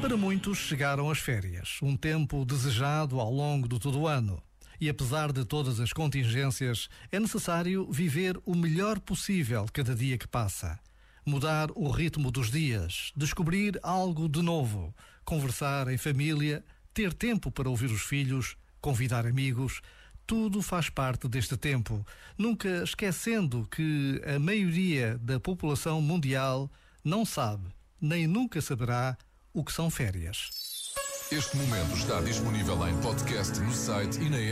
Para muitos chegaram as férias, um tempo desejado ao longo de todo o ano. E apesar de todas as contingências, é necessário viver o melhor possível cada dia que passa. Mudar o ritmo dos dias, descobrir algo de novo, conversar em família, ter tempo para ouvir os filhos, convidar amigos. Tudo faz parte deste tempo, nunca esquecendo que a maioria da população mundial não sabe, nem nunca saberá o que são férias. Este momento está disponível em podcast no site e na app.